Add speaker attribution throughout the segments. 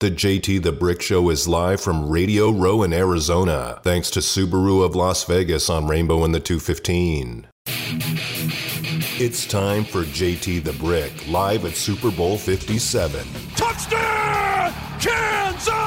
Speaker 1: The JT the Brick Show is live from Radio Row in Arizona, thanks to Subaru of Las Vegas on Rainbow in the 215. It's time for JT the Brick, live at Super Bowl 57.
Speaker 2: Touchdown!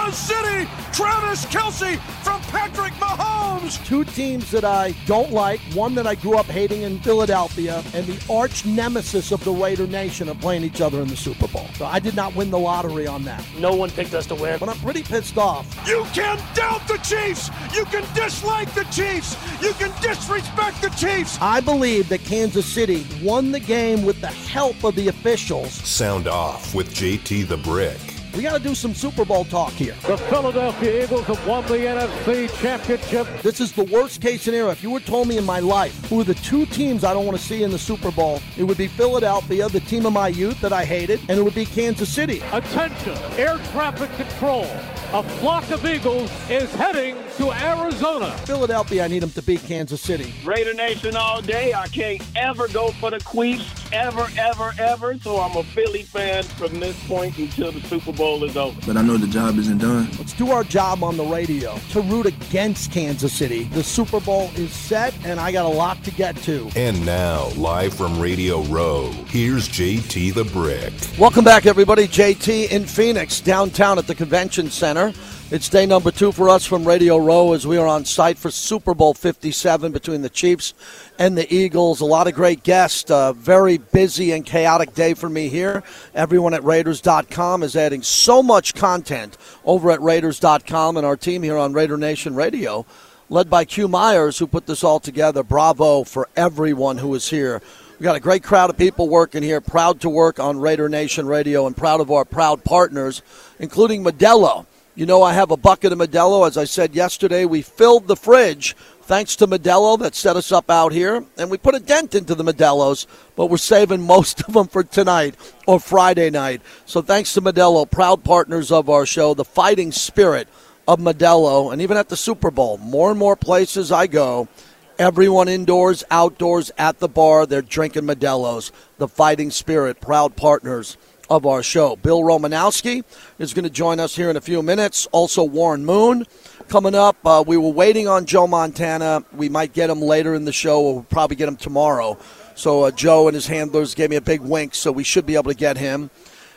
Speaker 2: Kansas City! Travis Kelce from Patrick Mahomes!
Speaker 3: Two teams that I don't like, one that I grew up hating in Philadelphia, and the arch nemesis of the Raider Nation are playing each other in the Super Bowl. So I did not win the lottery on that.
Speaker 4: No one picked us to win.
Speaker 3: But I'm pretty pissed off.
Speaker 2: You can doubt the Chiefs! You can dislike the Chiefs! You can disrespect the Chiefs!
Speaker 3: I believe that Kansas City won the game with the help of the officials.
Speaker 1: Sound off with JT the Brick.
Speaker 3: We got to do some Super Bowl talk here.
Speaker 5: The Philadelphia Eagles have won the NFC Championship.
Speaker 3: This is the worst case scenario. If you were told me in my life who are the two teams I don't want to see in the Super Bowl, it would be Philadelphia, the team of my youth that I hated, and it would be Kansas City.
Speaker 5: Attention, air traffic control. A flock of Eagles is heading to Arizona.
Speaker 3: Philadelphia, I need them to beat Kansas City.
Speaker 6: Raider Nation all day. I can't ever go for the Queefs, ever, ever, ever. So I'm a Philly fan from this point until the Super Bowl is over.
Speaker 7: But I know the job isn't done.
Speaker 3: Let's do our job on the radio to root against Kansas City. The Super Bowl is set, and I got a lot to get to.
Speaker 1: And now, live from Radio Row, here's JT the Brick.
Speaker 3: Welcome back, everybody. JT in Phoenix, downtown at the convention center. It's day number two for us from Radio Row as we are on site for Super Bowl 57 between the Chiefs and the Eagles. A lot of great guests. A very busy and chaotic day for me here. Everyone at Raiders.com is adding so much content over at Raiders.com and our team here on Raider Nation Radio, led by Q Myers, who put this all together. Bravo for everyone who is here. We got a great crowd of people working here, proud to work on Raider Nation Radio and proud of our proud partners, including Modelo. You know, I have a bucket of Modelo. As I said yesterday, we filled the fridge thanks to Modelo that set us up out here, and we put a dent into the Modelos, but we're saving most of them for tonight or Friday night. So thanks to Modelo, proud partners of our show, the fighting spirit of Modelo, and even at the Super Bowl, more and more places I go. Everyone indoors, outdoors, at the bar, they're drinking Modelo's. The fighting spirit, proud partners of our show. Bill Romanowski is going to join us here in a few minutes. Also, Warren Moon coming up. Uh, we were waiting on Joe Montana. We might get him later in the show, we'll probably get him tomorrow. So, uh, Joe and his handlers gave me a big wink, so we should be able to get him.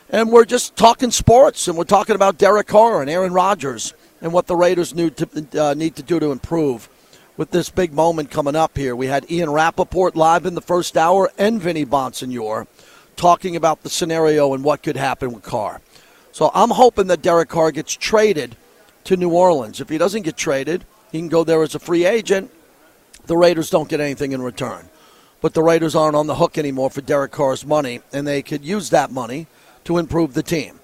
Speaker 3: And we're just talking sports, and we're talking about Derek Carr and Aaron Rodgers and what the Raiders need to, uh, need to do to improve with this big moment coming up here. We had Ian Rapoport live in the first hour and Vinny Bonsignore talking about the scenario and what could happen with Carr. So I'm hoping that Derek Carr gets traded to New Orleans. If he doesn't get traded, he can go there as a free agent. The Raiders don't get anything in return. But the Raiders aren't on the hook anymore for Derek Carr's money, and they could use that money to improve the team.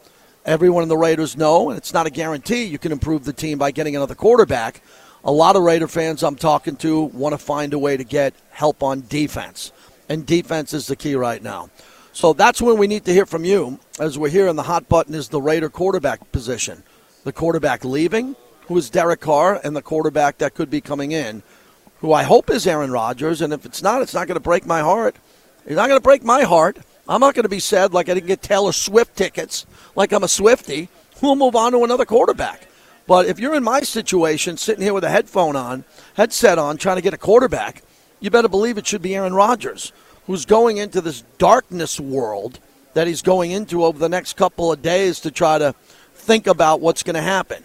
Speaker 3: Everyone in the Raiders know, and it's not a guarantee you can improve the team by getting another quarterback. A lot of Raider fans I'm talking to want to find a way to get help on defense. And defense is the key right now. So that's when we need to hear from you. As we're here, and the hot button is the Raider quarterback position. The quarterback leaving, who is Derek Carr, and the quarterback that could be coming in, who I hope is Aaron Rodgers. And if it's not, it's not going to break my heart. It's not going to break my heart. I'm not going to be sad like I didn't get Taylor Swift tickets, like I'm a Swifty. We'll move on to another quarterback. But if you're in my situation, sitting here with a headphone on, headset on, trying to get a quarterback, you better believe it should be Aaron Rodgers who's going into this darkness world that he's going into over the next couple of days to try to think about what's going to happen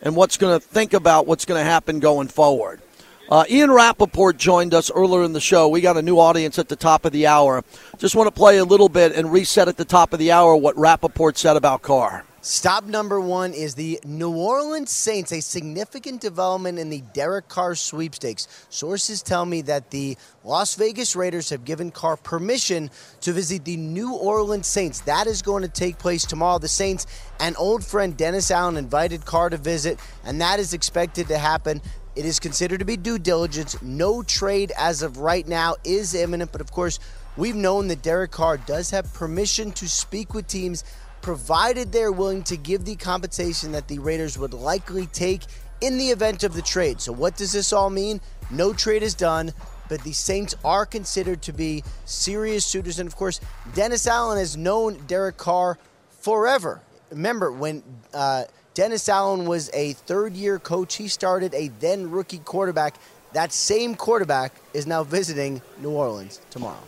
Speaker 3: and what's going to think about what's going to happen going forward. Uh, Ian Rapoport joined us earlier in the show. We got a new audience at the top of the hour. Just want to play a little bit and reset at the top of the hour what Rapoport said about Carr.
Speaker 8: Stop number one is the New Orleans Saints, a significant development in the Derek Carr sweepstakes. Sources tell me that the Las Vegas Raiders have given Carr permission to visit the New Orleans Saints. That is going to take place tomorrow. The Saints and old friend Dennis Allen invited Carr to visit, and that is expected to happen. It is considered to be due diligence. No trade as of right now is imminent, but of course, we've known that Derek Carr does have permission to speak with teams provided they're willing to give the compensation that the Raiders would likely take in the event of the trade. So, what does this all mean? No trade is done, but the Saints are considered to be serious suitors. And of course, Dennis Allen has known Derek Carr forever. remember when uh, Dennis Allen was a third year coach, he started a then rookie quarterback. That same quarterback is now visiting New Orleans tomorrow.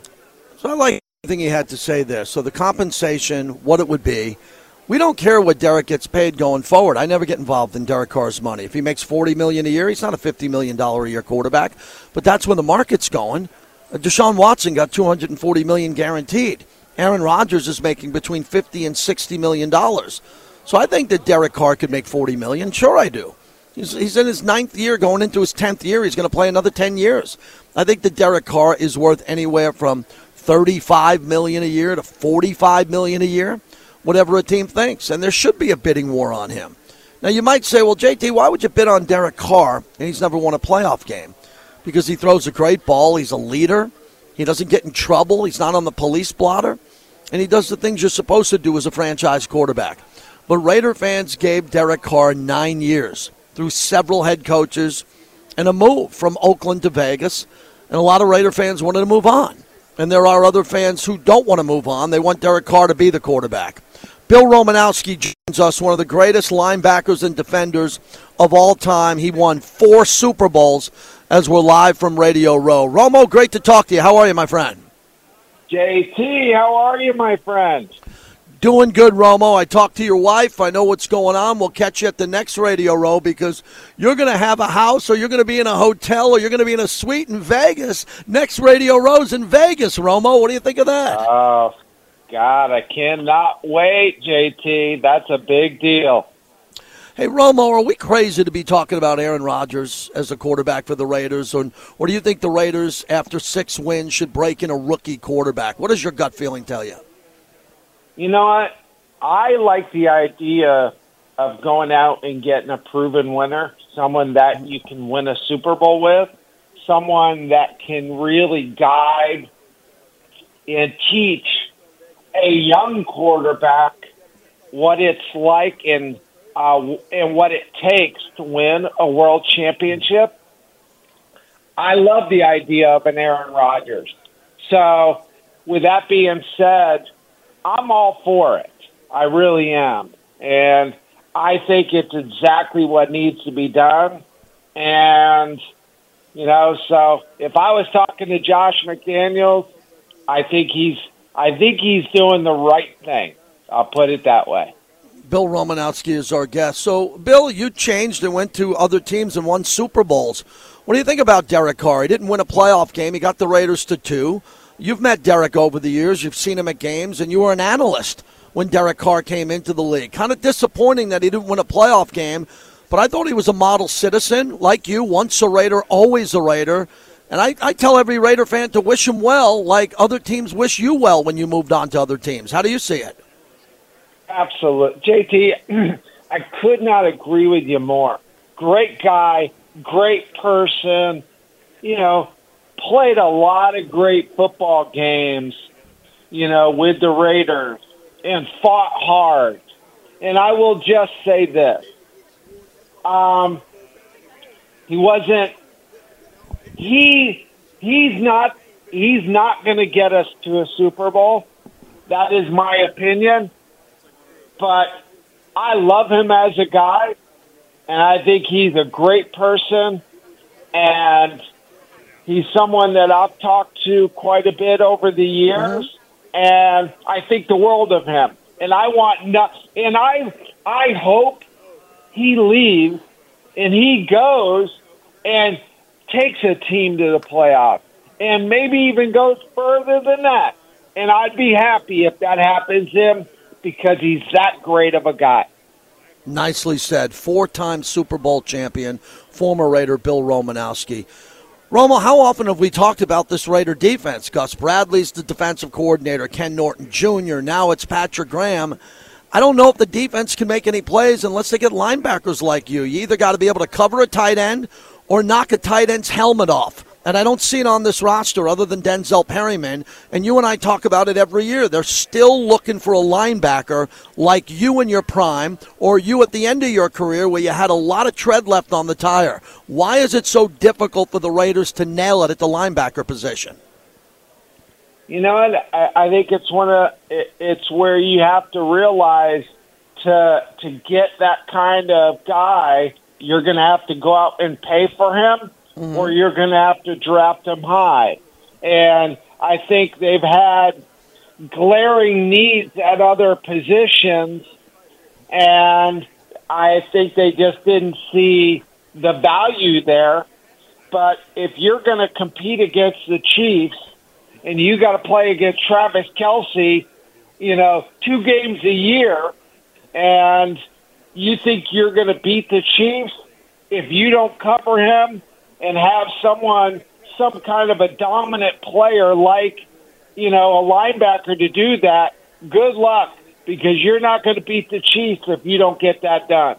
Speaker 3: So I like everything he had to say this. So the compensation, what it would be. We don't care what Derek gets paid going forward. I never get involved in Derek Carr's money. If he makes forty million a year, he's not a fifty million dollar a year quarterback. But that's where the market's going. Uh, Deshaun Watson got two hundred and forty million guaranteed. Aaron Rodgers is making between fifty and sixty million dollars. So I think that Derek Carr could make forty million. Sure, I do. He's, he's in his ninth year, going into his tenth year. He's going to play another ten years. I think that Derek Carr is worth anywhere from thirty-five million a year to forty-five million a year whatever a team thinks. And there should be a bidding war on him. Now, you might say, well, JT, why would you bid on Derek Carr and he's never won a playoff game? Because he throws a great ball, he's a leader, he doesn't get in trouble, he's not on the police blotter, and he does the things you're supposed to do as a franchise quarterback. But Raider fans gave Derek Carr nine years through several head coaches and a move from Oakland to Vegas. And a lot of Raider fans wanted to move on. And there are other fans who don't want to move on. They want Derek Carr to be the quarterback. Bill Romanowski joins us, one of the greatest linebackers and defenders of all time. He won four Super Bowls as we're live from Radio Row. Romo, great to talk to you. How are you, my friend?
Speaker 4: JT, how are you, my friend?
Speaker 3: Doing good, Romo. I talked to your wife. I know what's going on. We'll catch you at the next Radio Row because you're going to have a house or you're going to be in a hotel or you're going to be in a suite in Vegas. Next Radio Row's in Vegas, Romo. What do you think of that?
Speaker 4: Oh, God, I cannot wait, JT. That's a big deal.
Speaker 3: Hey, Romo, are we crazy to be talking about Aaron Rodgers as a quarterback for the Raiders? Or, or do you think the Raiders, after six wins, should break in a rookie quarterback? What does your gut feeling tell you?
Speaker 4: You know what? I like the idea of going out and getting a proven winner, someone that you can win a Super Bowl with, someone that can really guide and teach a young quarterback what it's like and uh, and what it takes to win a world championship. I love the idea of an Aaron Rodgers. So, with that being said, I'm all for it. I really am. And I think it's exactly what needs to be done. And, you know, so if I was talking to Josh McDaniels, I think he's I think he's doing the right thing. I'll put it that way.
Speaker 3: Bill Romanowski is our guest. So, Bill, you changed and went to other teams and won Super Bowls. What do you think about Derek Carr? He didn't win a playoff game. He got the Raiders to two. You've met Derek over the years. You've seen him at games, and you were an analyst when Derek Carr came into the league. Kind of disappointing that he didn't win a playoff game, but I thought he was a model citizen, like you, once a Raider, always a Raider. And I, I tell every Raider fan to wish him well, like other teams wish you well when you moved on to other teams. How do you see it?
Speaker 4: Absolutely. JT, I could not agree with you more. Great guy, great person, you know, played a lot of great football games, you know, with the Raiders and fought hard. And I will just say this. Um, he wasn't he he's not he's not going to get us to a Super Bowl. That is my opinion. But I love him as a guy, and I think he's a great person, and he's someone that I've talked to quite a bit over the years, uh-huh. and I think the world of him. And I want not, and I I hope he leaves and he goes and takes a team to the playoffs and maybe even goes further than that. And I'd be happy if that happens to him because he's that great of a guy.
Speaker 3: Nicely said. Four time Super Bowl champion, former Raider Bill Romanowski. Romo, how often have we talked about this Raider defense? Gus Bradley's the defensive coordinator, Ken Norton Jr., now it's Patrick Graham. I don't know if the defense can make any plays unless they get linebackers like you. You either got to be able to cover a tight end or knock a tight end's helmet off. And I don't see it on this roster other than Denzel Perryman. And you and I talk about it every year. They're still looking for a linebacker like you in your prime or you at the end of your career where you had a lot of tread left on the tire. Why is it so difficult for the Raiders to nail it at the linebacker position?
Speaker 4: You know, I, I think it's one of it's where you have to realize to to get that kind of guy, you're going to have to go out and pay for him, Mm-hmm. or you're going to have to draft him high. And I think they've had glaring needs at other positions, and I think they just didn't see the value there. But if you're going to compete against the Chiefs and you got to play against Travis Kelce, you know, two games a year, and you think you're going to beat the Chiefs if you don't cover him and have someone, some kind of a dominant player like, you know, a linebacker to do that, good luck because you're not going to beat the Chiefs if you don't get that done.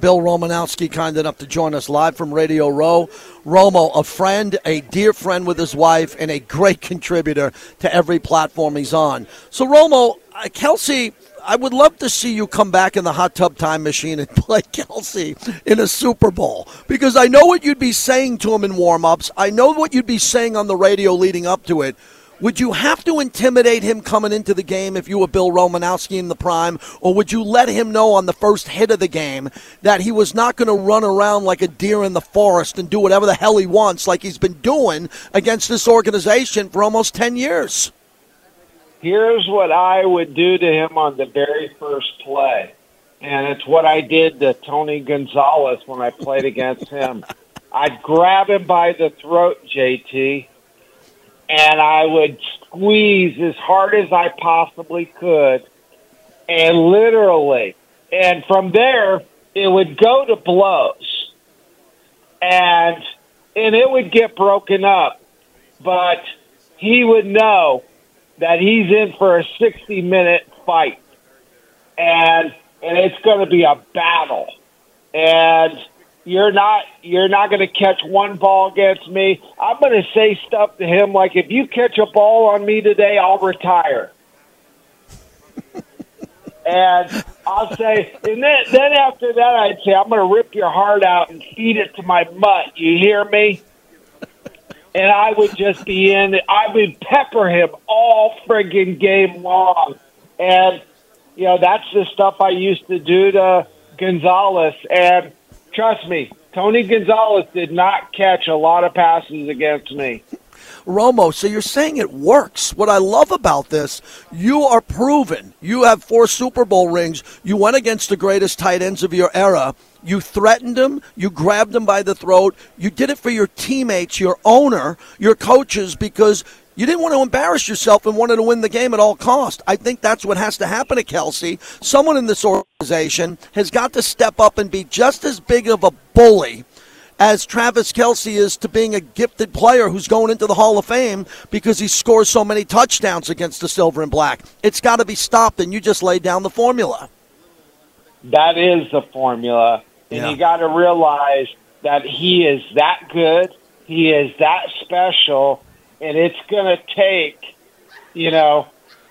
Speaker 3: Bill Romanowski, kind enough to join us live from Radio Row. Romo, a friend, a dear friend with his wife, and a great contributor to every platform he's on. So, Romo, uh, Kelce, I would love to see you come back in the hot tub time machine and play Kelce in a Super Bowl because I know what you'd be saying to him in warm ups. I know what you'd be saying on the radio leading up to it. Would you have to intimidate him coming into the game if you were Bill Romanowski in the prime, or would you let him know on the first hit of the game that he was not going to run around like a deer in the forest and do whatever the hell he wants, like he's been doing against this organization for almost 10 years?
Speaker 4: Here's what I would do to him on the very first play. And it's what I did to Tony Gonzalez when I played against him. I'd grab him by the throat, JT, and I would squeeze as hard as I possibly could, and literally, and from there it would go to blows, and and it would get broken up, but he would know that he's in for a sixty minute fight, and and it's going to be a battle, and you're not you're not going to catch one ball against me. I'm going to say stuff to him like, if you catch a ball on me today, I'll retire. and I'll say, and then then after that, I'd say, I'm going to rip your heart out and feed it to my mutt. You hear me? And I would just be in. I would pepper him all friggin' game long, and you know that's the stuff I used to do to Gonzalez and Trust me, Tony Gonzalez did not catch a lot of passes against me.
Speaker 3: Romo, so you're saying it works. What I love about this, you are proven. You have four Super Bowl rings. You went against the greatest tight ends of your era. You threatened him. You grabbed him by the throat. You did it for your teammates, your owner, your coaches, because you didn't want to embarrass yourself and wanted to win the game at all cost. I think that's what has to happen to Kelce. Someone in this organization has got to step up and be just as big of a bully as Travis Kelce is to being a gifted player who's going into the Hall of Fame because he scores so many touchdowns against the Silver and Black. It's got to be stopped, and you just laid down the formula.
Speaker 4: That is the formula. And
Speaker 3: Yeah.
Speaker 4: you got to realize that he is that good. He is that special. And it's going to take, you know,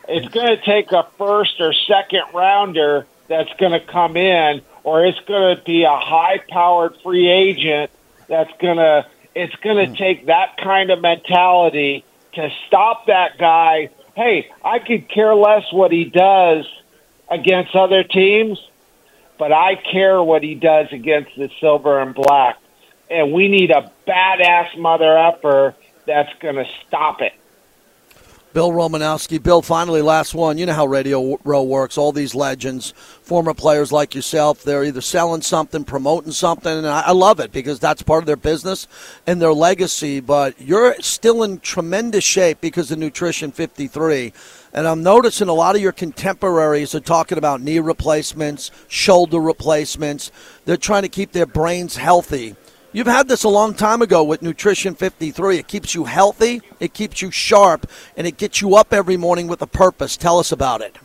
Speaker 4: it's going to take a first or second rounder that's going to come in, or it's going to be a high powered free agent that's going to, it's going to hmm. take that kind of mentality to stop that guy. Hey, I could care less what he does against other teams but I care what he does against the silver and black. And we need a badass mother effer that's going to stop it.
Speaker 3: Bill Romanowski. Bill, finally, last one. You know how Radio Row works. All these legends, former players like yourself, they're either selling something, promoting something, and I love it because that's part of their business and their legacy. But you're still in tremendous shape because of Nutrition 53. And I'm noticing a lot of your contemporaries are talking about knee replacements, shoulder replacements. They're trying to keep their brains healthy. You've had this a long time ago with Nutrition 53. It keeps you healthy, it keeps you sharp, and it gets you up every morning with a purpose. Tell us about it.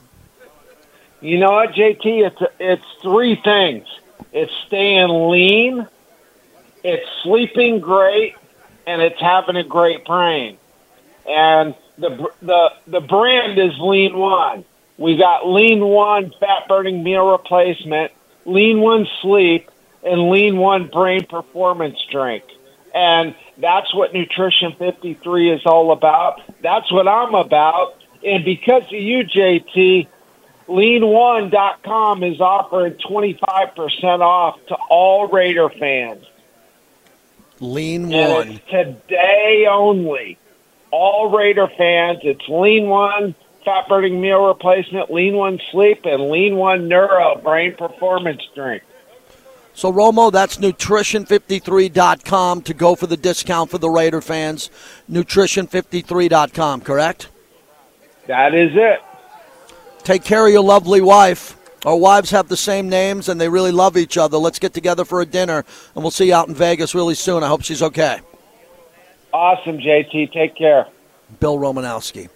Speaker 4: You know what, JT? It's it's three things. It's staying lean, it's sleeping great, and it's having a great brain. And the the the brand is Lean One. We got Lean One fat burning meal replacement, Lean One sleep, and Lean One brain performance drink. And that's what Nutrition 53 is all about. That's what I'm about. And because of you, JT, lean1.com is offering 25% off to all Raider fans.
Speaker 3: Lean
Speaker 4: And
Speaker 3: One.
Speaker 4: today only. All Raider fans, it's Lean One fat burning meal replacement, Lean One sleep, and Lean One neuro brain performance drink.
Speaker 3: So, Romo, that's nutrition53.com to go for the discount for the Raider fans. Nutrition53.com, correct?
Speaker 4: That is it.
Speaker 3: Take care of your lovely wife. Our wives have the same names and they really love each other. Let's get together for a dinner and we'll see you out in Vegas really soon. I hope she's okay.
Speaker 4: Awesome, JT. Take care.
Speaker 3: Bill Romanowski,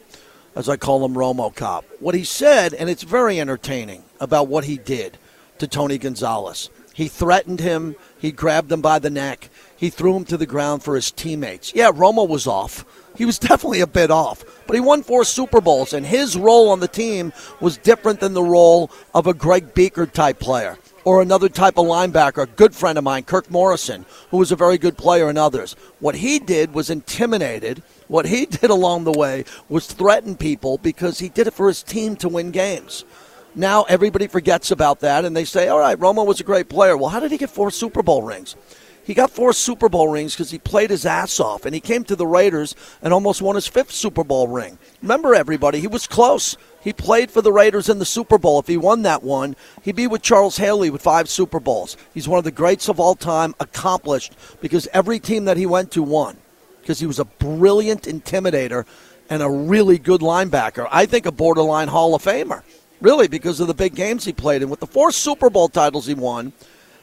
Speaker 3: as I call him Romo Cop. What he said, and it's very entertaining, about what he did to Tony Gonzalez. He threatened him, he grabbed him by the neck, he threw him to the ground for his teammates. Yeah, Romo was off. He was definitely a bit off, but he won four Super Bowls, and his role on the team was different than the role of a Greg Biekert type player or another type of linebacker, a good friend of mine, Kirk Morrison, who was a very good player and others. What he did was intimidated. What he did along the way was threaten people because he did it for his team to win games. Now everybody forgets about that and they say, all right, Romo was a great player. Well, how did he get four Super Bowl rings? He got four Super Bowl rings because he played his ass off, and he came to the Raiders and almost won his fifth Super Bowl ring. Remember, everybody, he was close. He played for the Raiders in the Super Bowl. If he won that one, he'd be with Charles Haley with five Super Bowls. He's one of the greats of all time, accomplished because every team that he went to won because he was a brilliant intimidator and a really good linebacker. I think a borderline Hall of Famer, really, because of the big games he played in. With the four Super Bowl titles he won,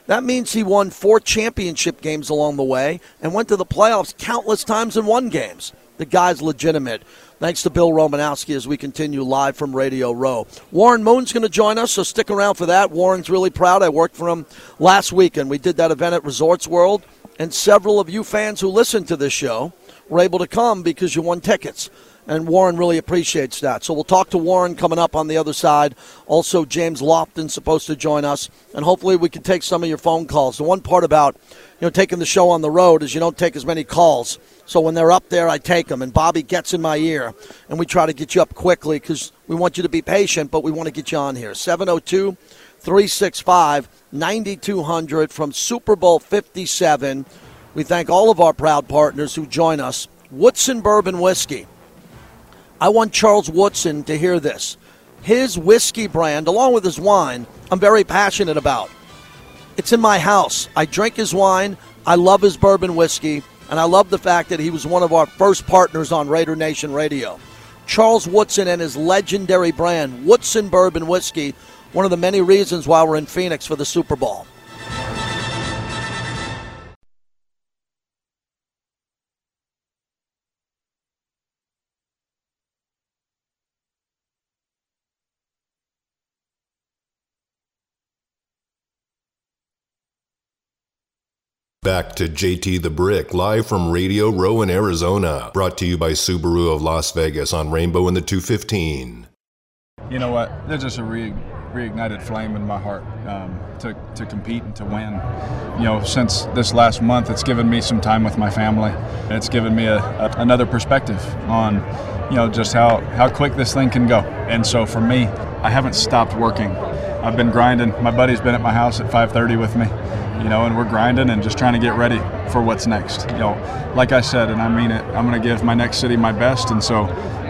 Speaker 3: that means he won four championship games along the way and went to the playoffs countless times and won games. The guy's legitimate. Thanks to Bill Romanowski as we continue live from Radio Row. Warren Moon's going to join us, so stick around for that. Warren's really proud. I worked for him last weekend. We did that event at Resorts World, and several of you fans who listen to this show were able to come because you won tickets and Warren really appreciates that. So we'll talk to Warren coming up on the other side. Also, James Lofton's supposed to join us, and hopefully we can take some of your phone calls. The one part about you know taking the show on the road is you don't take as many calls. So when they're up there, I take them, and Bobby gets in my ear, and we try to get you up quickly because we want you to be patient, but we want to get you on here. 702 365 9200 from Super Bowl 57. We thank all of our proud partners who join us. Woodson Bourbon Whiskey. I want Charles Woodson to hear this. His whiskey brand, along with his wine, I'm very passionate about. It's in my house. I drink his wine. I love his bourbon whiskey. And I love the fact that he was one of our first partners on Raider Nation Radio. Charles Woodson and his legendary brand, Woodson Bourbon Whiskey, one of the many reasons why we're in Phoenix for the Super Bowl.
Speaker 1: Back to JT the Brick, live from Radio Row in Arizona. Brought to you by Subaru of Las Vegas on Rainbow in the 215.
Speaker 7: You know what? There's just a re- reignited flame in my heart um, to, to compete and to win. You know, since this last month, it's given me some time with my family. It's given me a, a, another perspective on, you know, just how, how quick this thing can go. And so for me, I haven't stopped working. I've been grinding. My buddy's been at my house at 5:30 with me, you know, and we're grinding and just trying to get ready for what's next. You know, like I said, and I mean it, I'm going to give my next city my best, and so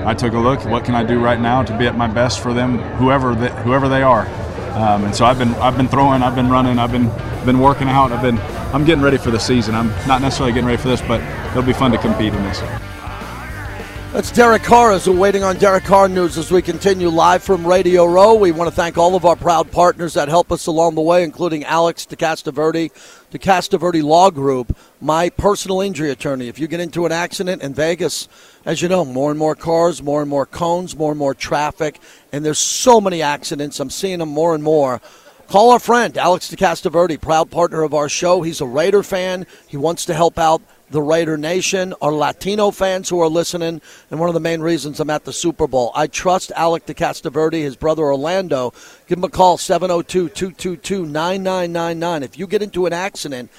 Speaker 7: I took a look. What can I do right now to be at my best for them, whoever they, whoever they are? Um, and so I've been I've been throwing, I've been running, I've been been working out. I've been I'm getting ready for the season. I'm not necessarily getting ready for this, but it'll be fun to compete in this.
Speaker 3: That's Derek Carr as we're waiting on Derek Carr news as we continue live from Radio Row. We want to thank all of our proud partners that help us along the way, including Alex DeCastroverde, DeCastroverde Law Group, my personal injury attorney. If you get into an accident in Vegas, as you know, more and more cars, more and more cones, more and more traffic, and there's so many accidents. I'm seeing them more and more. Call our friend, Alex DeCastroverde, proud partner of our show. He's a Raider fan. He wants to help out the Raider Nation, our Latino fans who are listening, and one of the main reasons I'm at the Super Bowl. I trust Alec DeCastroverde, his brother Orlando. Give him a call, 702 222 9999. If you get into an accident,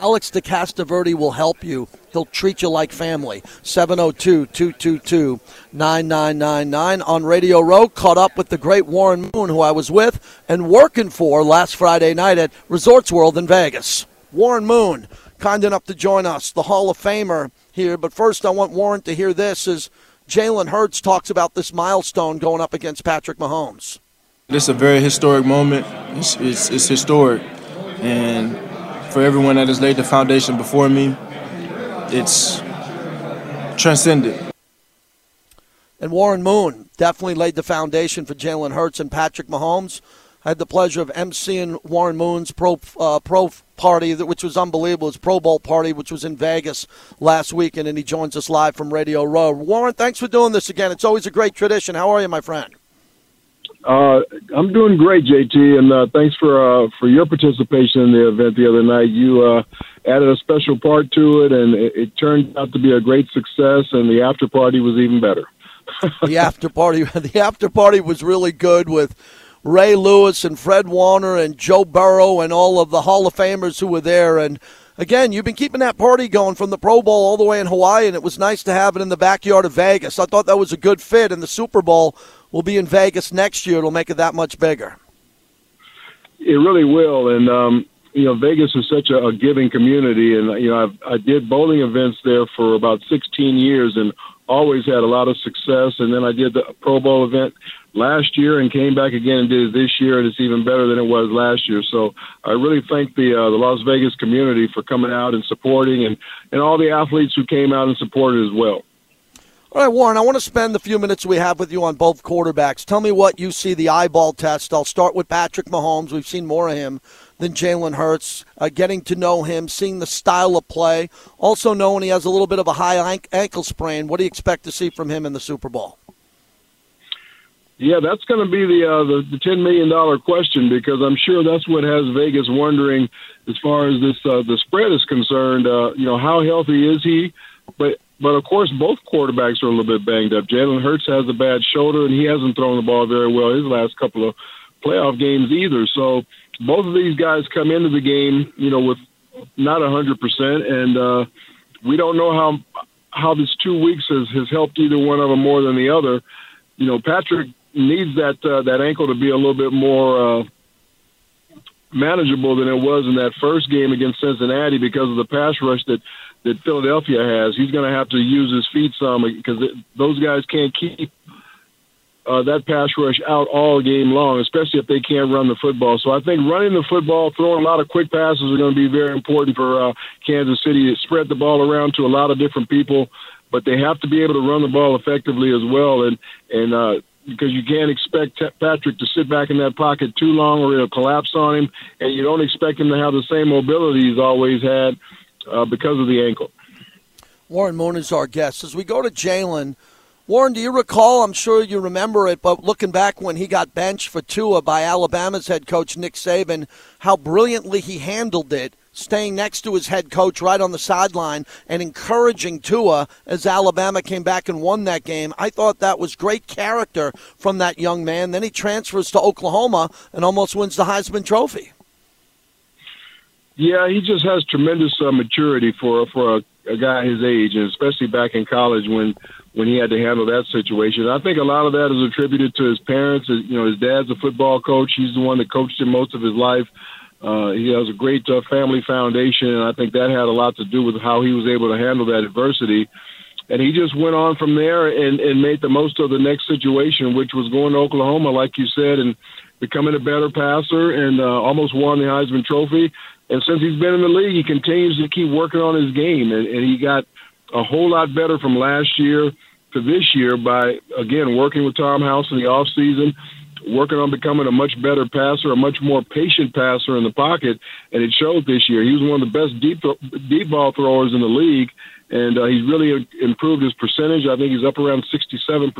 Speaker 3: Alex DeCastroverde will help you. He'll treat you like family. 702 222 9999 on Radio Row. Caught up with the great Warren Moon, who I was with and working for last Friday night at Resorts World in Vegas. Warren Moon, kind enough to join us, the Hall of Famer here. But first, I want Warren to hear this as Jalen Hurts talks about this milestone going up against Patrick Mahomes.
Speaker 9: This is a very historic moment. It's, it's, it's historic. And for everyone that has laid the foundation before me, it's transcendent.
Speaker 3: And Warren Moon definitely laid the foundation for Jalen Hurts and Patrick Mahomes. I had the pleasure of emceeing Warren Moon's pro uh, pro party, which was unbelievable. His Pro Bowl party, which was in Vegas last weekend, and he joins us live from Radio Row. Warren, thanks for doing this again. It's always a great tradition. How are you, my friend?
Speaker 10: Uh, I'm doing great, JT, and uh, thanks for uh, for your participation in the event the other night. You uh, added a special part to it, and it, it, turned out to be a great success. And the after party was even better.
Speaker 3: the after party, the after party was really good with Ray Lewis and Fred Warner and Joe Burrow and all of the Hall of Famers who were there. And again, you've been keeping that party going from the Pro Bowl all the way in Hawaii, and it was nice to have it in the backyard of Vegas. I thought that was a good fit, and the Super Bowl will be in Vegas next year. It'll make it that much bigger.
Speaker 10: It really will, and um, you know, Vegas is such a, a giving community, and you know, I've, I did bowling events there for about 16 years, and always had a lot of success. And then I did the Pro Bowl event last year and came back again and did it this year, and it's even better than it was last year. So I really thank the uh, the Las Vegas community for coming out and supporting, and and all the athletes who came out and supported as well.
Speaker 3: All right, Warren, I want to spend the few minutes we have with you on both quarterbacks. Tell me what you see the eyeball test. I'll start with Patrick Mahomes. We've seen more of him than Jalen Hurts. Uh, getting to know him, seeing the style of play, also knowing he has a little bit of a high ankle sprain. What do you expect to see from him in the Super Bowl?
Speaker 10: Yeah, that's going to be the, uh, the the ten million dollar question because I'm sure that's what has Vegas wondering as far as this uh, the spread is concerned. Uh, you know, how healthy is he? But but of course, both quarterbacks are a little bit banged up. Jalen Hurts has a bad shoulder, and he hasn't thrown the ball very well his last couple of playoff games either. So both of these guys come into the game, you know, with not a hundred percent, and uh, we don't know how how this two weeks has has helped either one of them more than the other. You know, Patrick needs that uh, that ankle to be a little bit more. Uh, manageable than it was in that first game against Cincinnati because of the pass rush that that Philadelphia has. He's going to have to use his feet some because those guys can't keep uh, that pass rush out all game long, especially if they can't run the football. So I think running the football, throwing a lot of quick passes are going to be very important for uh, Kansas City to spread the ball around to a lot of different people. But they have to be able to run the ball effectively as well, and and uh, because you can't expect Patrick to sit back in that pocket too long or it'll collapse on him, and you don't expect him to have the same mobility he's always had uh, because of the ankle.
Speaker 3: Warren Moon is our guest. As we go to Jalen, Warren, do you recall? I'm sure you remember it, but looking back when he got benched for Tua by Alabama's head coach Nick Saban, how brilliantly he handled it, staying next to his head coach right on the sideline and encouraging Tua as Alabama came back and won that game. I thought that was great character from that young man. Then he transfers to Oklahoma and almost wins the Heisman Trophy.
Speaker 10: Yeah, he just has tremendous uh, maturity for for a, a guy his age, and especially back in college when when he had to handle that situation. I think a lot of that is attributed to his parents. You know, his dad's a football coach. He's the one that coached him most of his life. Uh, he has a great uh, family foundation, and I think that had a lot to do with how he was able to handle that adversity. And he just went on from there and, and made the most of the next situation, which was going to Oklahoma, like you said, and becoming a better passer and uh, almost won the Heisman Trophy. And since he's been in the league, he continues to keep working on his game, and, and he got a whole lot better from last year to this year by again working with Tom House in the off season, working on becoming a much better passer, a much more patient passer in the pocket, and it showed this year. He was one of the best deep deep ball throwers in the league, and uh, he's really improved his percentage. I think he's up around 67%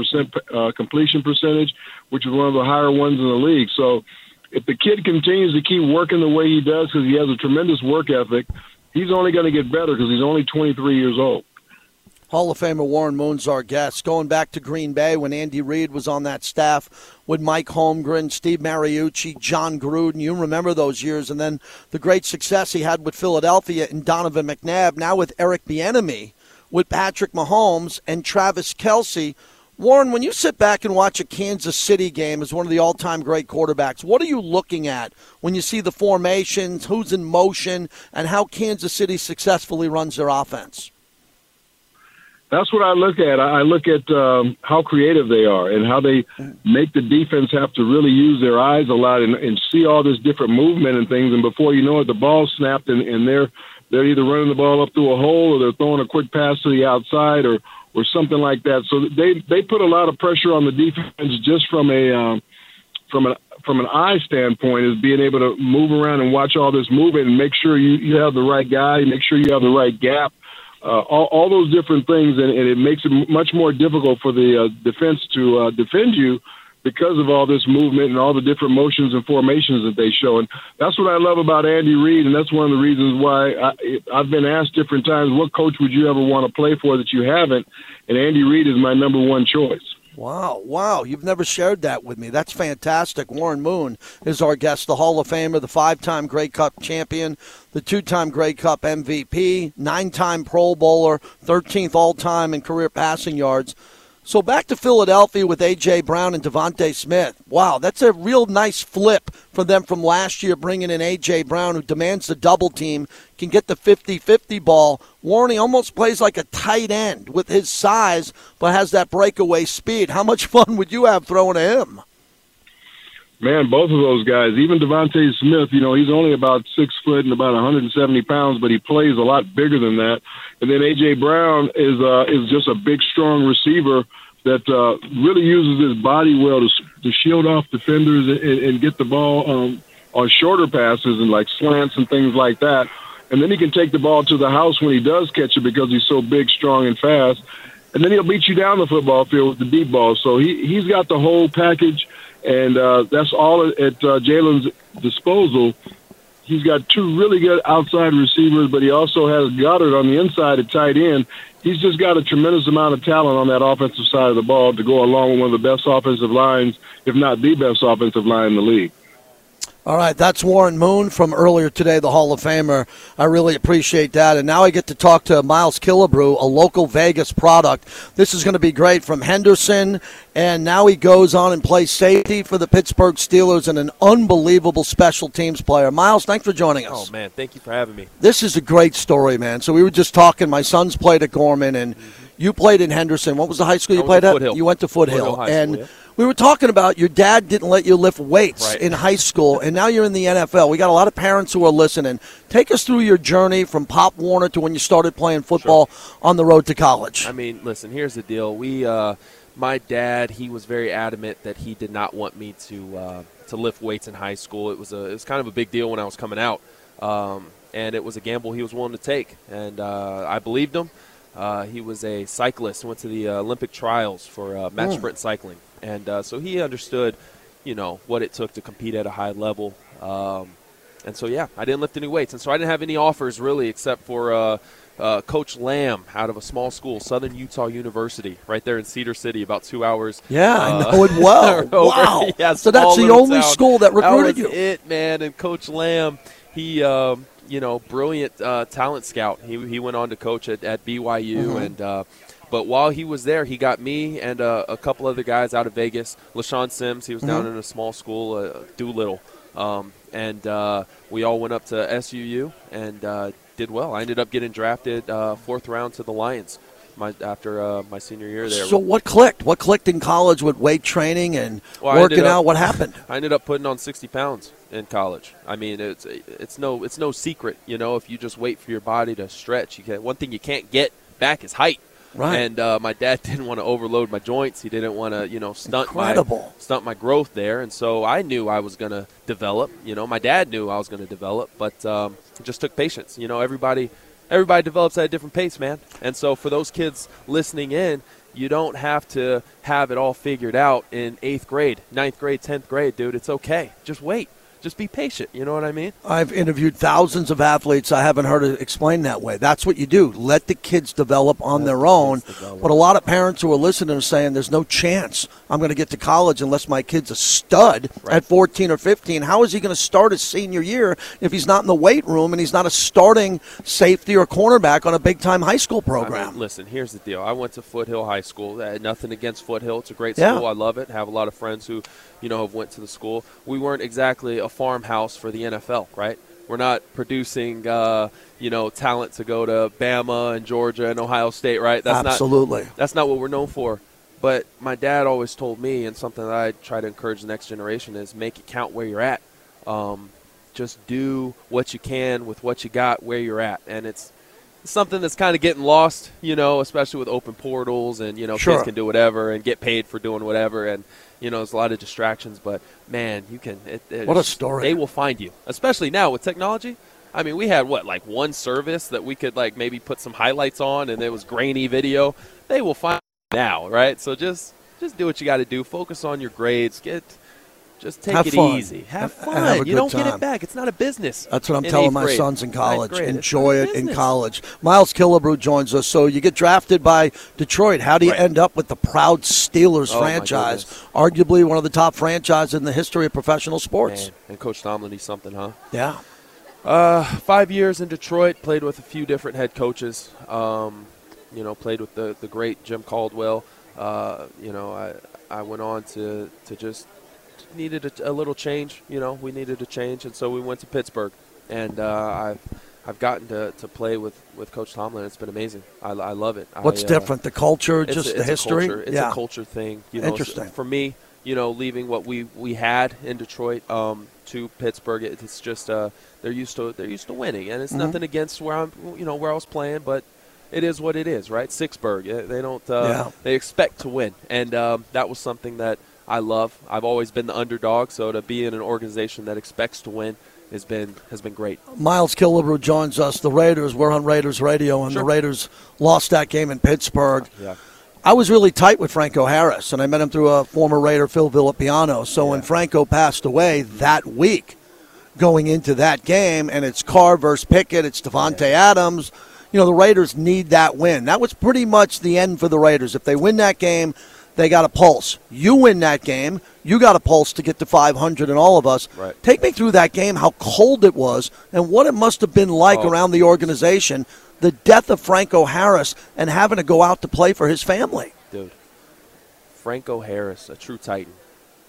Speaker 10: uh, completion percentage, which is one of the higher ones in the league. So if the kid continues to keep working the way he does because he has a tremendous work ethic, he's only going to get better because he's only 23 years old.
Speaker 3: Hall of Famer Warren Moon's our guest. Going back to Green Bay when Andy Reid was on that staff with Mike Holmgren, Steve Mariucci, Jon Gruden. You remember those years. And then the great success he had with Philadelphia and Donovan McNabb. Now with Eric Bieniemy, with Patrick Mahomes and Travis Kelce. Warren, when you sit back and watch a Kansas City game as one of the all time great quarterbacks, what are you looking at when you see the formations, who's in motion, and how Kansas City successfully runs their offense?
Speaker 10: That's what I look at. I look at um, how creative they are and how they make the defense have to really use their eyes a lot and, and see all this different movement and things. And before you know it, the ball snapped and, and they're they're either running the ball up through a hole or they're throwing a quick pass to the outside or or something like that. So they they put a lot of pressure on the defense just from a um, from an from an eye standpoint is being able to move around and watch all this movement and make sure you, you have the right guy, make sure you have the right gap uh, all, all those different things, and, and it makes it much more difficult for the uh, defense to uh, defend you because of all this movement and all the different motions and formations that they show. And that's what I love about Andy Reid, and that's one of the reasons why I, I've been asked different times, what coach would you ever want to play for that you haven't? And Andy Reid is my number one choice.
Speaker 3: Wow, wow. You've never shared that with me. That's fantastic. Warren Moon is our guest, the Hall of Famer, the five time Grey Cup champion, the two time Grey Cup MVP, nine time Pro Bowler, 13th all time in career passing yards. So back to Philadelphia with A.J. Brown and DeVonta Smith. Wow, that's a real nice flip for them from last year, bringing in A.J. Brown, who demands the double team, can get the 50 50 ball. Warren almost plays like a tight end with his size, but has that breakaway speed. How much fun would you have throwing to him?
Speaker 10: Man, both of those guys, even DeVonta Smith, you know, he's only about six foot and about 170 pounds, but he plays a lot bigger than that. And then AJ Brown is uh, is just a big, strong receiver that uh, really uses his body well to, to shield off defenders and, and get the ball um, on shorter passes and like slants and things like that. And then he can take the ball to the house when he does catch it because he's so big, strong, and fast. And then he'll beat you down the football field with the deep ball. So he he's got the whole package, and uh, that's all at uh, Jalen's disposal. He's got two really good outside receivers, but he also has Goedert on the inside at tight end. He's just got a tremendous amount of talent on that offensive side of the ball to go along with one of the best offensive lines, if not the best offensive line in the league.
Speaker 3: All right, that's Warren Moon from earlier today, the Hall of Famer. I really appreciate that. And now I get to talk to Miles Killebrew, a local Vegas product. This is going to be great from Henderson, and now he goes on and plays safety for the Pittsburgh Steelers and an unbelievable special teams player. Miles, thanks for joining us.
Speaker 11: Oh, man, thank you for having me.
Speaker 3: This is a great story, man. So we were just talking. My son's played at Gorman, and mm-hmm. you played in Henderson. What was the high school you played at?
Speaker 11: Foothill.
Speaker 3: You went to Foothill.
Speaker 11: Foothill
Speaker 3: and
Speaker 11: school, yeah
Speaker 3: we were talking about your dad didn't let you lift weights
Speaker 11: right.
Speaker 3: in high school, and now you're in the NFL. We got a lot of parents who are listening. Take us through your journey from Pop Warner to when you started playing football
Speaker 11: sure.
Speaker 3: on the road to college.
Speaker 11: I mean, listen, here's the deal. We, uh, my dad, he was very adamant that he did not want me to uh, to lift weights in high school. It was a, it was kind of a big deal when I was coming out, um, and it was a gamble he was willing to take, and uh, I believed him. Uh, he was a cyclist, went to the uh, Olympic trials for uh, match mm. sprint cycling and uh, so he understood, you know, what it took to compete at a high level. Um, and so yeah, I didn't lift any weights, and so I didn't have any offers really, except for uh, uh, Coach Lamb out of a small school, Southern Utah University, right there in Cedar City, about two hours.
Speaker 3: Yeah, I know it well. wow.
Speaker 11: yeah,
Speaker 3: so that's the only
Speaker 11: town.
Speaker 3: school that recruited
Speaker 11: that
Speaker 3: you.
Speaker 11: It man, and Coach Lamb, he. Um, you know, brilliant uh, talent scout. He, he went on to coach at, at BYU, mm-hmm. and uh, but while he was there, he got me and uh, a couple other guys out of Vegas. LeShaun Sims, he was mm-hmm. down in a small school, uh, Doolittle. Um, and uh, we all went up to SUU and uh, did well. I ended up getting drafted uh, fourth round to the Lions my, after uh, my senior year there.
Speaker 3: So what clicked? What clicked in college with weight training and well, working up, out? What happened?
Speaker 11: I ended up putting on 60 pounds in college. I mean, it's it's no it's no secret, you know. If you just wait for your body to stretch, you can. One thing you can't get back is height.
Speaker 3: Right.
Speaker 11: And uh, my dad didn't want to overload my joints. He didn't want to, you know, stunt
Speaker 3: Incredible.
Speaker 11: my stunt my growth there. And so I knew I was going to develop. You know, my dad knew I was going to develop, but um, it just took patience. You know, everybody everybody develops at a different pace, man. And so for those kids listening in, you don't have to have it all figured out in eighth grade, ninth grade, tenth grade, dude. It's okay. Just wait just be patient. You know what I mean?
Speaker 3: I've interviewed thousands of athletes. I haven't heard it explained that way. That's what you do. Let the kids develop on their own. But a lot of parents who are listening are saying there's no chance I'm going to get to college unless my kid's a stud at 14 or 15. How is he going to start his senior year if he's not in the weight room and he's not a starting safety or cornerback on a big time high school program?
Speaker 11: I mean, listen, here's the deal. I went to Foothill High School. Uh, nothing against Foothill. It's a great
Speaker 3: Yeah.
Speaker 11: school. I love it. Have a lot of friends who, you know, have went to the school. We weren't exactly a farmhouse for the NFL, right? We're not producing, uh, you know, talent to go to Bama and Georgia and Ohio State, right? That's
Speaker 3: Absolutely.
Speaker 11: Not, that's not what we're known for. But my dad always told me, and something that I try to encourage the next generation is make it count where you're at. Um, just do what you can with what you got where you're at, and it's something that's kind of getting lost, you know, especially with open portals and you know
Speaker 3: Sure.
Speaker 11: kids can do whatever and get paid for doing whatever, and you know there's a lot of distractions. But man, you can. It, it-
Speaker 3: What a story.
Speaker 11: They will find you, especially now with technology. I mean, we had what like one service that we could like maybe put some highlights on, and it was grainy video. They will find you now, right? So just just do what you got to do. Focus on your grades. Get just take
Speaker 3: Have
Speaker 11: it
Speaker 3: fun.
Speaker 11: easy. Have
Speaker 3: And-
Speaker 11: fun.
Speaker 3: and have
Speaker 11: you don't get it back. It's not a business.
Speaker 3: That's what I'm telling my
Speaker 11: grade.
Speaker 3: sons in college. Enjoy it in college. Miles Killebrew joins us. So you get drafted by Detroit. How do you end up with the proud Steelers
Speaker 11: Oh,
Speaker 3: franchise? Arguably one of the top franchises in the history of professional sports.
Speaker 11: Man, and Coach Tomlin, he's something, huh?
Speaker 3: Yeah.
Speaker 11: Uh, five years in Detroit, played with a few different head coaches. Um, you know, played with the, the great Jim Caldwell. Uh, you know, I I went on to, to just needed a, a little change. You know, we needed a change, and so we went to Pittsburgh. And uh, I've I've gotten to, to play with, with Coach Tomlin. It's been amazing. I, I love it.
Speaker 3: What's
Speaker 11: I, uh,
Speaker 3: different? The culture, just
Speaker 11: a-
Speaker 3: the history?
Speaker 11: culture. It's
Speaker 3: Yeah.
Speaker 11: a culture thing. You know, so
Speaker 3: Interesting.
Speaker 11: For me, you know, leaving what we, we had in Detroit um, to Pittsburgh, it- it's just uh, they're used to they're used to winning, and it's
Speaker 3: Mhm.
Speaker 11: nothing against where I'm you know where I was playing, but it is what it is, right? Sixburg, eh, they don't uh,
Speaker 3: Yeah.
Speaker 11: they expect to win, and um, that was something that I love. I've always been the underdog, so to be in an organization that expects to win has been has been great.
Speaker 3: Miles Killebrew joins us. The Raiders, we're on Raiders Radio, and the Raiders lost that game in Pittsburgh.
Speaker 11: Yeah.
Speaker 3: I was really tight with Franco Harris, and I met him through a former Raider, Phil Villapiano. So when Franco passed away that week, going into that game, and it's Carr versus Pickett, it's Davante Adams. You know, the Raiders need that win. That was pretty much the end for the Raiders. If they win that game, they got a pulse. You win that game, you got a pulse to get to 500 and all of us.
Speaker 11: Right.
Speaker 3: Take me through that game, how cold it was, and what it must have been like
Speaker 11: Oh.
Speaker 3: around the organization. The death of Franco Harris and having to go out to play for his family.
Speaker 11: dude. Franco Harris, a true titan.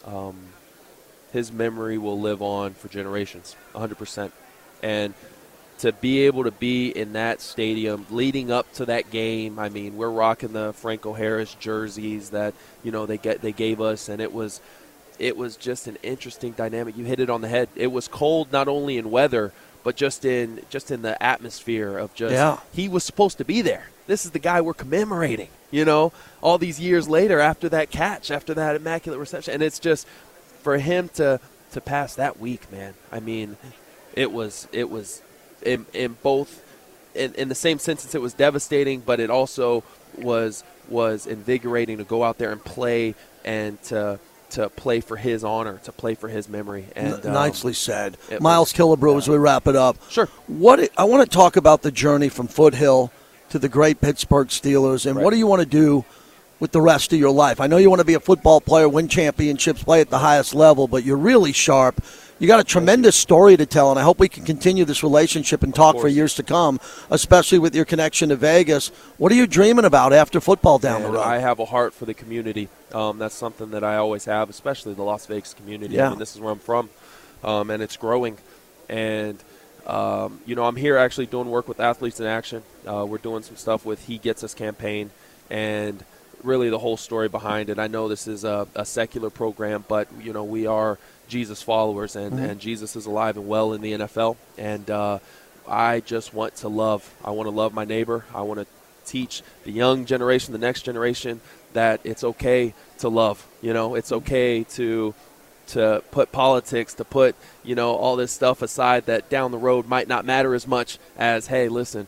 Speaker 11: Um, his memory will live on for generations, 100%. And to be able to be in that stadium leading up to that game, I mean, we're rocking the Franco Harris jerseys that you know they get they gave us, and it was it was just an interesting dynamic. You hit it on the head. It was cold not only in weather, but just in just in the atmosphere of just
Speaker 3: Yeah.
Speaker 11: he was supposed to be there. This is the guy we're commemorating, you know, all these years later after that catch, after that immaculate reception. And it's just for him to to pass that week, man. I mean, it was it was in, in both in, in the same sentence it was devastating, but it also was was invigorating to go out there and play and to to play for his honor, to play for his memory. And um,
Speaker 3: nicely said. Miles Killebrew, as we wrap it up.
Speaker 11: Sure.
Speaker 3: What I- I want to talk about the journey from Foothill to the great Pittsburgh Steelers, and what do you want to do with the rest of your life? I know you want to be a football player, win championships, play at the highest level, but you're really sharp. You got a tremendous story to tell, and I hope we can continue this relationship and talk for years to come, especially with your connection to Vegas. What are you dreaming about after football down the road?
Speaker 11: I have a heart for the community. Um, that's something that I always have, especially the Las Vegas community.
Speaker 3: Yeah.
Speaker 11: I mean, this is where I'm from, um, and it's growing. And um, you know, I'm here actually doing work with Athletes in Action. Uh, we're doing some stuff with He Gets Us campaign, and really the whole story behind it. I know this is a, a secular program, but you know, we are Jesus followers, and,
Speaker 3: Mhm.
Speaker 11: and Jesus is alive and well in the NFL. And uh, I just want to love. I want to love my neighbor. I want to teach the young generation, the next generation, that it's okay to love. You know, it's okay to to put politics, to put you know all this stuff aside that down the road might not matter as much as hey, listen,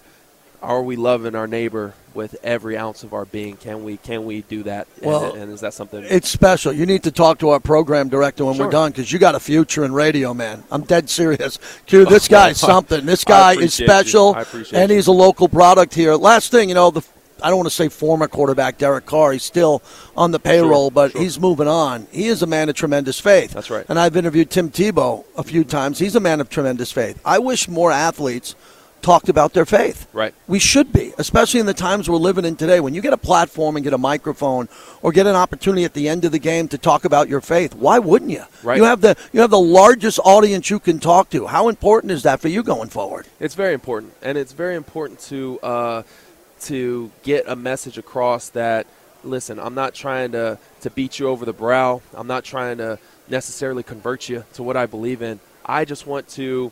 Speaker 11: are we loving our neighbor with every ounce of our being? Can we can we do that? And-
Speaker 3: Well,
Speaker 11: and, is that something?
Speaker 3: It's special. You need to talk to our program director when
Speaker 11: Sure.
Speaker 3: we're done because you got a future in radio, man. I'm dead serious. Q, this guy's something. This guy is special,
Speaker 11: I appreciate
Speaker 3: and he's a local product here. Last thing, you know, the I don't want to say former quarterback Derek Carr. He's still on the payroll, but he's moving on. He is a man of tremendous faith.
Speaker 11: That's right.
Speaker 3: And I've interviewed Tim Tebow a few times. He's a man of tremendous faith. I wish more athletes talked about their faith.
Speaker 11: Right.
Speaker 3: We should be, especially in the times we're living in today. When you get a platform and get a microphone or get an opportunity at the end of the game to talk about your faith, why wouldn't you?
Speaker 11: Right.
Speaker 3: You have the you have the largest audience you can talk to. How important is that for you going forward?
Speaker 11: It's very important, and it's very important to uh, to get a message across that. Listen, I'm not trying to to beat you over the brow. I'm not trying to necessarily convert you to what I believe in. I just want to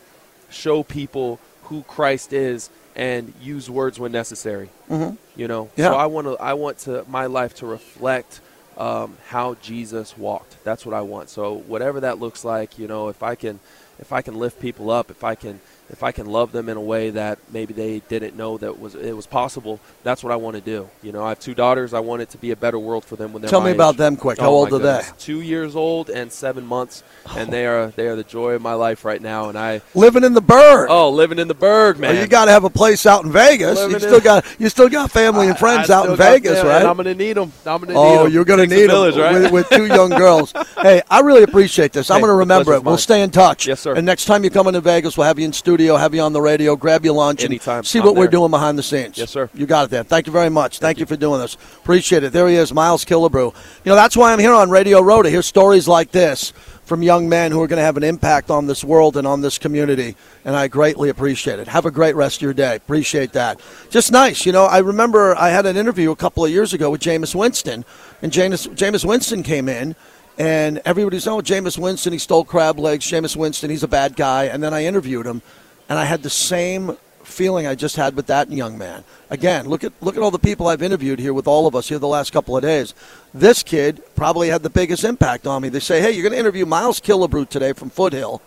Speaker 11: show people who Christ is and use words when necessary.
Speaker 3: Mhm.
Speaker 11: You know,
Speaker 3: Yeah.
Speaker 11: so I want to I want to my life to reflect um, how Jesus walked. That's what I want. So whatever that looks like, you know, if I can if I can lift people up, if I can if I can love them in a way that maybe they didn't know that was it was possible, that's what I want to do. You know, I have two daughters. I want it to be a better world for them when they're
Speaker 3: Tell me about them quick.
Speaker 11: Oh,
Speaker 3: How old are they?
Speaker 11: Two years old and seven months, and they are they are the joy of my life right now. And I
Speaker 3: Living in the Burgh.
Speaker 11: oh living in the Burgh, man.
Speaker 3: Well, you got to have a place out in Vegas. You still
Speaker 11: in-
Speaker 3: got you still got family and friends
Speaker 11: I
Speaker 3: out in Vegas,
Speaker 11: them,
Speaker 3: right?
Speaker 11: And I'm gonna need them. I'm gonna need
Speaker 3: Oh,
Speaker 11: 'em.
Speaker 3: you're going to
Speaker 11: Takes
Speaker 3: need
Speaker 11: village,
Speaker 3: them
Speaker 11: right?
Speaker 3: with, with two young girls. hey, I really appreciate this. I'm going to remember it. We'll stay in touch.
Speaker 11: Yes, sir.
Speaker 3: And next time you come into Vegas, we'll have you in studio, have you on the radio, grab your lunch,
Speaker 11: Anytime.
Speaker 3: and see
Speaker 11: I'm
Speaker 3: what we're doing behind the scenes.
Speaker 11: Yes, sir.
Speaker 3: You got it there. Thank you very much. Thank, you. for doing this. Appreciate it. There he is, Miles Killebrew. You know, that's why I'm here on Radio Row to hear stories like this from young men who are going to have an impact on this world and on this community, and I greatly appreciate it. Have a great rest of your day. Appreciate that. Just nice. You know, I remember I had an interview a couple of years ago with Jameis Winston, and Jameis, Jameis Winston came in, and everybody's, oh, Jameis Winston, he stole crab legs. Jameis Winston, he's a bad guy. And then I interviewed him, and I had the same feeling I just had with that young man. Again, look at look at all the people I've interviewed here with all of us here the last couple of days. This kid probably had the biggest impact on me. They say, "Hey, you're going to interview Miles Killebrew today from Foothill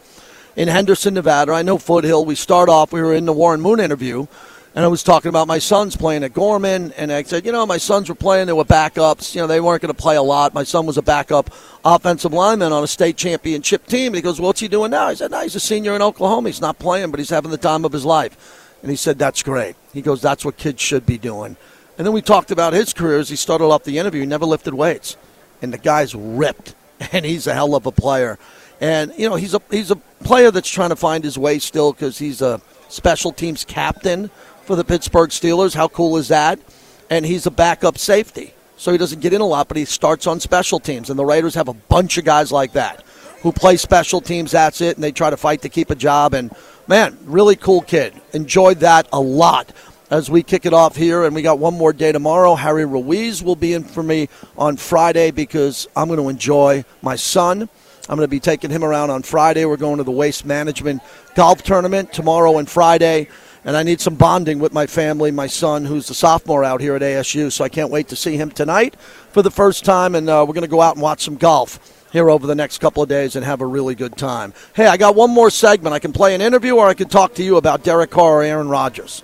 Speaker 3: in Henderson, Nevada." I know Foothill. We start off. We were in the Warren Moon interview, and I was talking about my sons playing at Gorman, and I said, "You know, my sons were playing. They were backups. You know, they weren't going to play a lot. My son was a backup offensive lineman on a state championship team." He goes, "What's he doing now?" I said, "No, he's a senior in Oklahoma. He's not playing, but he's having the time of his life." And he said, That's great. He goes, That's what kids should be doing. And then we talked about his career as he started off the interview. He never lifted weights. And the guy's ripped, and he's a hell of a player. And, you know, he's a, he's a player that's trying to find his way still because he's a special teams captain for the Pittsburgh Steelers. How cool is that? And he's a backup safety. So he doesn't get in a lot, but he starts on special teams. And the Raiders have a bunch of guys like that who play special teams. That's it. And they try to fight to keep a job. And, man, really cool kid. Enjoyed that a lot as we kick it off here. And we got one more day tomorrow. Harry Ruiz will be in for me on Friday because I'm going to enjoy my son. I'm going to be taking him around on Friday. We're going to the Waste Management Golf Tournament tomorrow and Friday. And I need some bonding with my family, my son, who's a sophomore out here at ASU. So I can't wait to see him tonight for the first time. And uh, we're going to go out and watch some golf here over the next couple of days and have a really good time. Hey, I got one more segment. I can play an interview or I can talk to you about Derek Carr or Aaron Rodgers.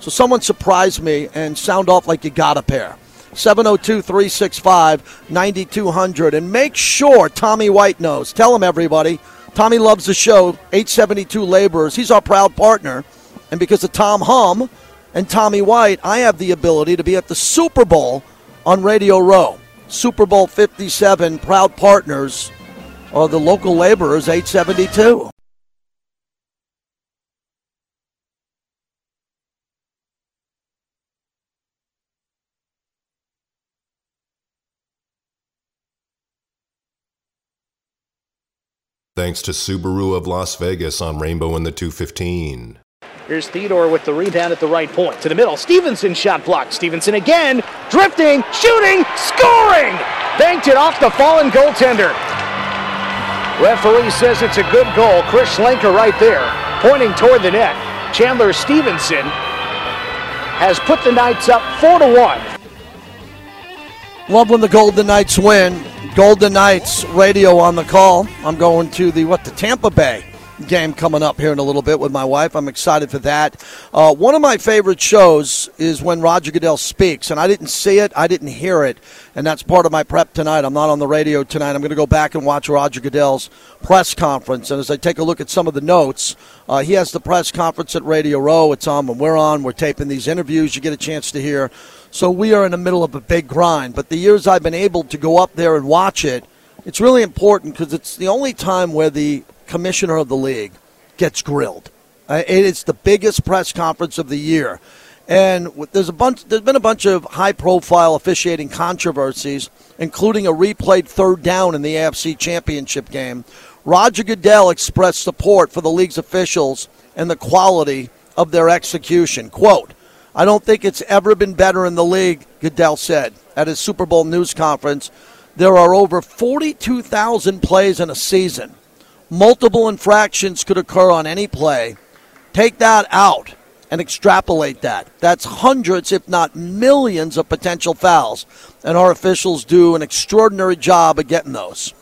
Speaker 3: So someone surprise me and sound off like you got a pair. 702 365 9200. And make sure Tommy White knows. Tell him, everybody. Tommy loves the show. 872 Laborers. He's our proud partner. And because of Tom Hum and Tommy White, I have the ability to be at the Super Bowl on Radio Row. Super Bowl 57, proud partners of the local laborers, 872.
Speaker 1: Thanks to Subaru of Las Vegas on Rainbow and the 215.
Speaker 12: Here's Theodore with the rebound at the right point. To the middle. Stephenson shot blocked. Stephenson again. Drifting, shooting, scoring! Banked it off the fallen goaltender. Referee says it's a good goal. Chris Schlenker right there, pointing toward the net. Chandler Stephenson has put the Knights up 4 to 1.
Speaker 3: Love when the Golden Knights win. Golden Knights radio on the call. I'm going to the what the Tampa Bay game coming up here in a little bit with my wife. I'm excited for that. Uh, one of my favorite shows is when Roger Goodell speaks, and I didn't see it, I didn't hear it, and that's part of my prep tonight. I'm not on the radio tonight. I'm going to go back and watch Roger Goodell's press conference, and as I take a look at some of the notes, uh, he has the press conference at Radio Row. It's on when we're on. We're taping these interviews. You get a chance to hear. So we are in the middle of a big grind. But the years I've been able to go up there and watch it, it's really important because it's the only time where the commissioner of the league gets grilled. Uh, it is the biggest press conference of the year. And there's a bunch. There's been a bunch of high-profile officiating controversies, including a replayed third down in the AFC Championship game. Roger Goodell expressed support for the league's officials and the quality of their execution. "Quote: I don't think it's ever been better in the league," Goodell said at his Super Bowl news conference. There are over 42,000 plays in a season. Multiple infractions could occur on any play. Take that out and extrapolate that. That's hundreds, if not millions, of potential fouls. And our officials do an extraordinary job of getting those.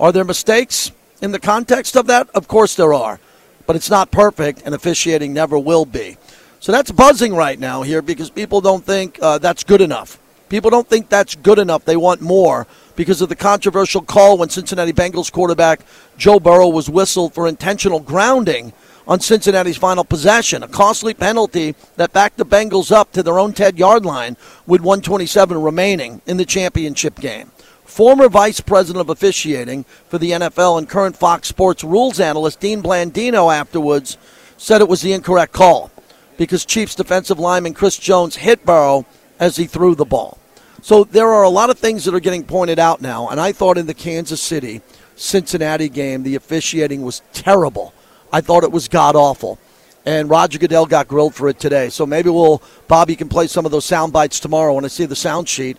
Speaker 3: Are there mistakes in the context of that? Of course there are. But it's not perfect, and officiating never will be. So that's buzzing right now here because people don't think uh, that's good enough. People don't think that's good enough. They want more because of the controversial call when Cincinnati Bengals quarterback Joe Burrow was whistled for intentional grounding on Cincinnati's final possession, a costly penalty that backed the Bengals up to their own 10 yard line with 127 remaining in the championship game. Former Vice President of Officiating for the NFL and current Fox Sports rules analyst Dean Blandino afterwards said it was the incorrect call because Chiefs defensive lineman Chris Jones hit Burrow as he threw the ball. So there are a lot of things that are getting pointed out now, and I thought in the Kansas City Cincinnati game, the officiating was terrible. I thought it was god awful. And Roger Goodell got grilled for it today. So maybe we'll Bobby can play some of those sound bites tomorrow when I see the sound sheet.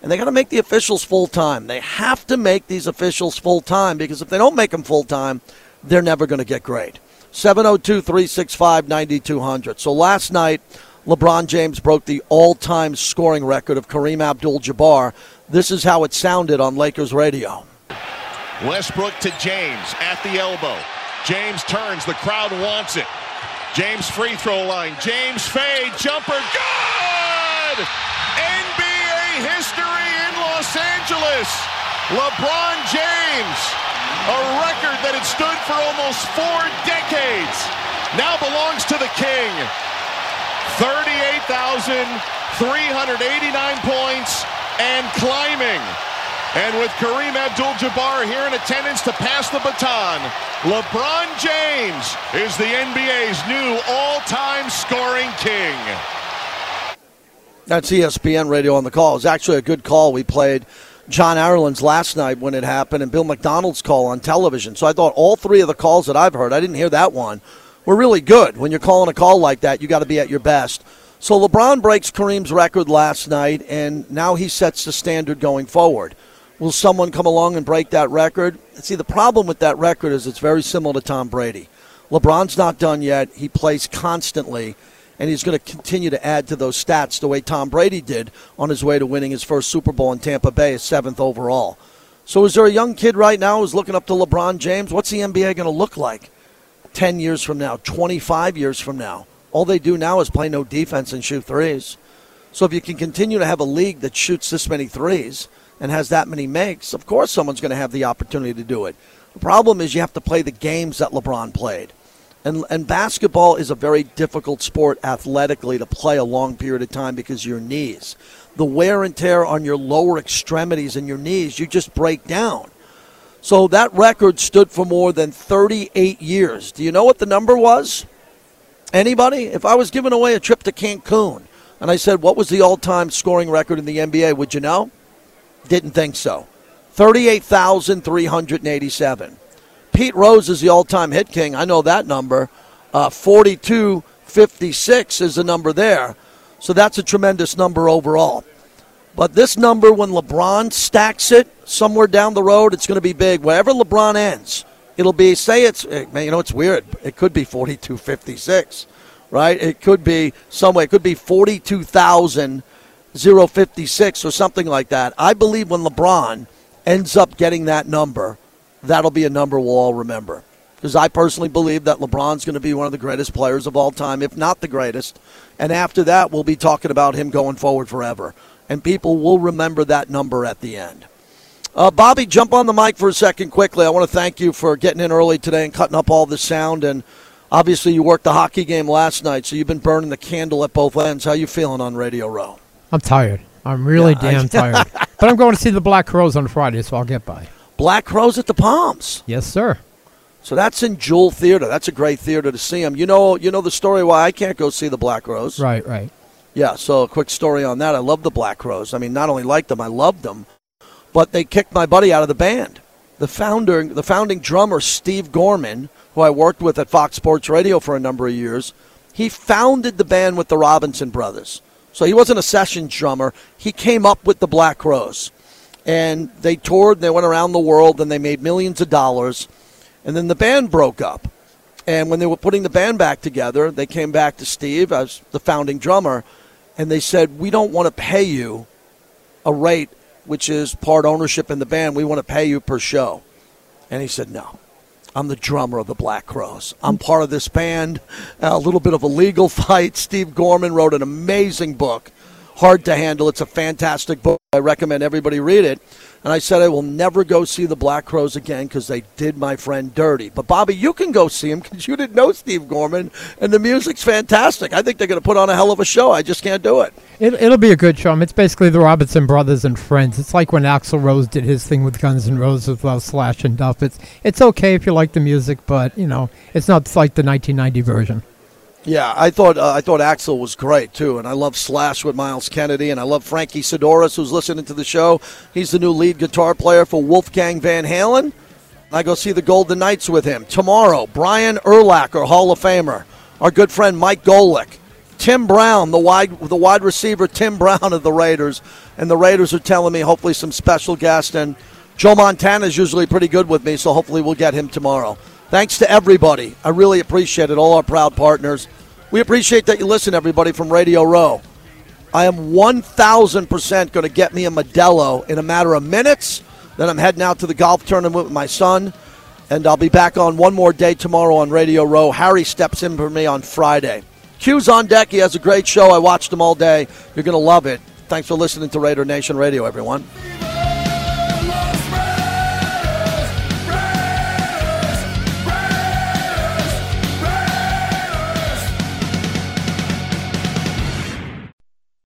Speaker 3: And they got to make the officials full time. They have to make these officials full time because if they don't make them full time, they're never going to get great. 702 365 9200. So last night, LeBron James broke the all time scoring record of Kareem Abdul Jabbar. This is how it sounded on Lakers radio.
Speaker 13: Westbrook to James at the elbow. James turns. The crowd wants it. James free throw line. James fade. Jumper. Good! NBA history in Los Angeles. LeBron James. A record that had stood for almost four decades. Now belongs to the King. 38,389 points and climbing. And with Kareem Abdul-Jabbar here in attendance to pass the baton, LeBron James is the NBA's new all-time scoring king.
Speaker 3: That's ESPN radio on the call. It was actually a good call we played. John Ireland's last night when it happened, and Bill Macdonald's call on television. So I thought all three of the calls that I've heard, I didn't hear that one, were really good. When you're calling a call like that, you got to be at your best. So LeBron breaks Kareem's record last night, and now he sets the standard going forward. Will someone come along and break that record? See, the problem with that record is it's very similar to Tom Brady. LeBron's not done yet. He plays constantly, and he's going to continue to add to those stats the way Tom Brady did on his way to winning his first Super Bowl in Tampa Bay, his seventh overall. So, is there a young kid right now who's looking up to LeBron James? What's the NBA going to look like 10 years from now, 25 years from now? All they do now is play no defense and shoot threes. So, if you can continue to have a league that shoots this many threes, and has that many makes, of course someone's going to have the opportunity to do it. The problem is you have to play the games that LeBron played. And, and basketball is a very difficult sport athletically to play a long period of time because your knees. The wear and tear on your lower extremities and your knees, you just break down. So that record stood for more than 38 years. Do you know what the number was? Anybody? If I was giving away a trip to Cancun and I said, what was the all time scoring record in the NBA, would you know? Didn't think so. 38,387. Pete Rose is the all time hit king. I know that number. Uh, 4256 is the number there. So that's a tremendous number overall. But this number, when LeBron stacks it somewhere down the road, it's going to be big. Wherever LeBron ends, it'll be, say it's, eh, you know, it's weird. It could be 4256, right? It could be somewhere. It could be 42,000. 056 or something like that. I believe when LeBron ends up getting that number, that'll be a number we'll all remember. because I personally believe that LeBron's going to be one of the greatest players of all time, if not the greatest. And after that, we'll be talking about him going forward forever. And people will remember that number at the end. Uh, Bobby, jump on the mic for a second quickly. I want to thank you for getting in early today and cutting up all the sound. And obviously, you worked the hockey game last night, so you've been burning the candle at both ends. How you feeling on Radio Row?
Speaker 14: I'm tired. I'm really yeah, damn tired. but I'm going to see the Black Crowes on Friday, so I'll get by.
Speaker 3: Black Crowes at the Palms.
Speaker 14: Yes, sir.
Speaker 3: So that's in Jewel Theater. That's a great theater to see them. You know, you know the story why I can't go see the Black Crowes.
Speaker 14: Right, right.
Speaker 3: Yeah. So a quick story on that. I love the Black Crowes. I mean, not only liked them, I loved them, but they kicked my buddy out of the band. The founder, the founding drummer, Steve Gorman, who I worked with at Fox Sports Radio for a number of years, he founded the band with the Robinson brothers. So he wasn't a session drummer. He came up with the Black Crowes, and they toured. They went around the world, and they made millions of dollars and then the band broke up. And when they were putting the band back together, they came back to Steve as the founding drummer, and they said, We don't want to pay you a rate which is part ownership in the band. We want to pay you per show. And he said, No. I'm the drummer of the Black Crowes. I'm part of this band. A little bit of a legal fight. Steve Gorman wrote an amazing book, Hard to Handle. It's a fantastic book. I recommend everybody read it. And I said I will never go see the Black Crowes again because they did my friend dirty. But Bobby, you can go see them because you didn't know Steve Gorman, and the music's fantastic. I think they're going to put on a hell of a show. I just can't do it.
Speaker 14: it. It'll be a good show. It's basically the Robinson Brothers and Friends. It's like when Axl Rose did his thing with Guns N' Roses Love Slash and Duff. It's it's okay if you like the music, but you know it's not like the 1990 version.
Speaker 3: Yeah, I thought uh, I thought Axl was great too, and I love Slash with Myles Kennedy, and I love Frankie Sidoris, who's listening to the show. He's the new lead guitar player for Wolfgang Van Halen. I go see the Golden Knights with him tomorrow. Brian Urlacher, Hall of Famer, our good friend Mike Golic, Tim Brown, the wide the wide receiver Tim Brown of the Raiders, and the Raiders are telling me hopefully some special guest and Joe Montana is usually pretty good with me, so hopefully we'll get him tomorrow. Thanks to everybody. I really appreciate it. All our proud partners. We appreciate that you listen, everybody, from Radio Row. I am 1,000% going to get me a Modelo in a matter of minutes. Then I'm heading out to the golf tournament with my son. And I'll be back on one more day tomorrow on Radio Row. Harry steps in for me on Friday. Q's on deck. He has a great show. I watched him all day. You're going to love it. Thanks for listening to Raider Nation Radio, everyone.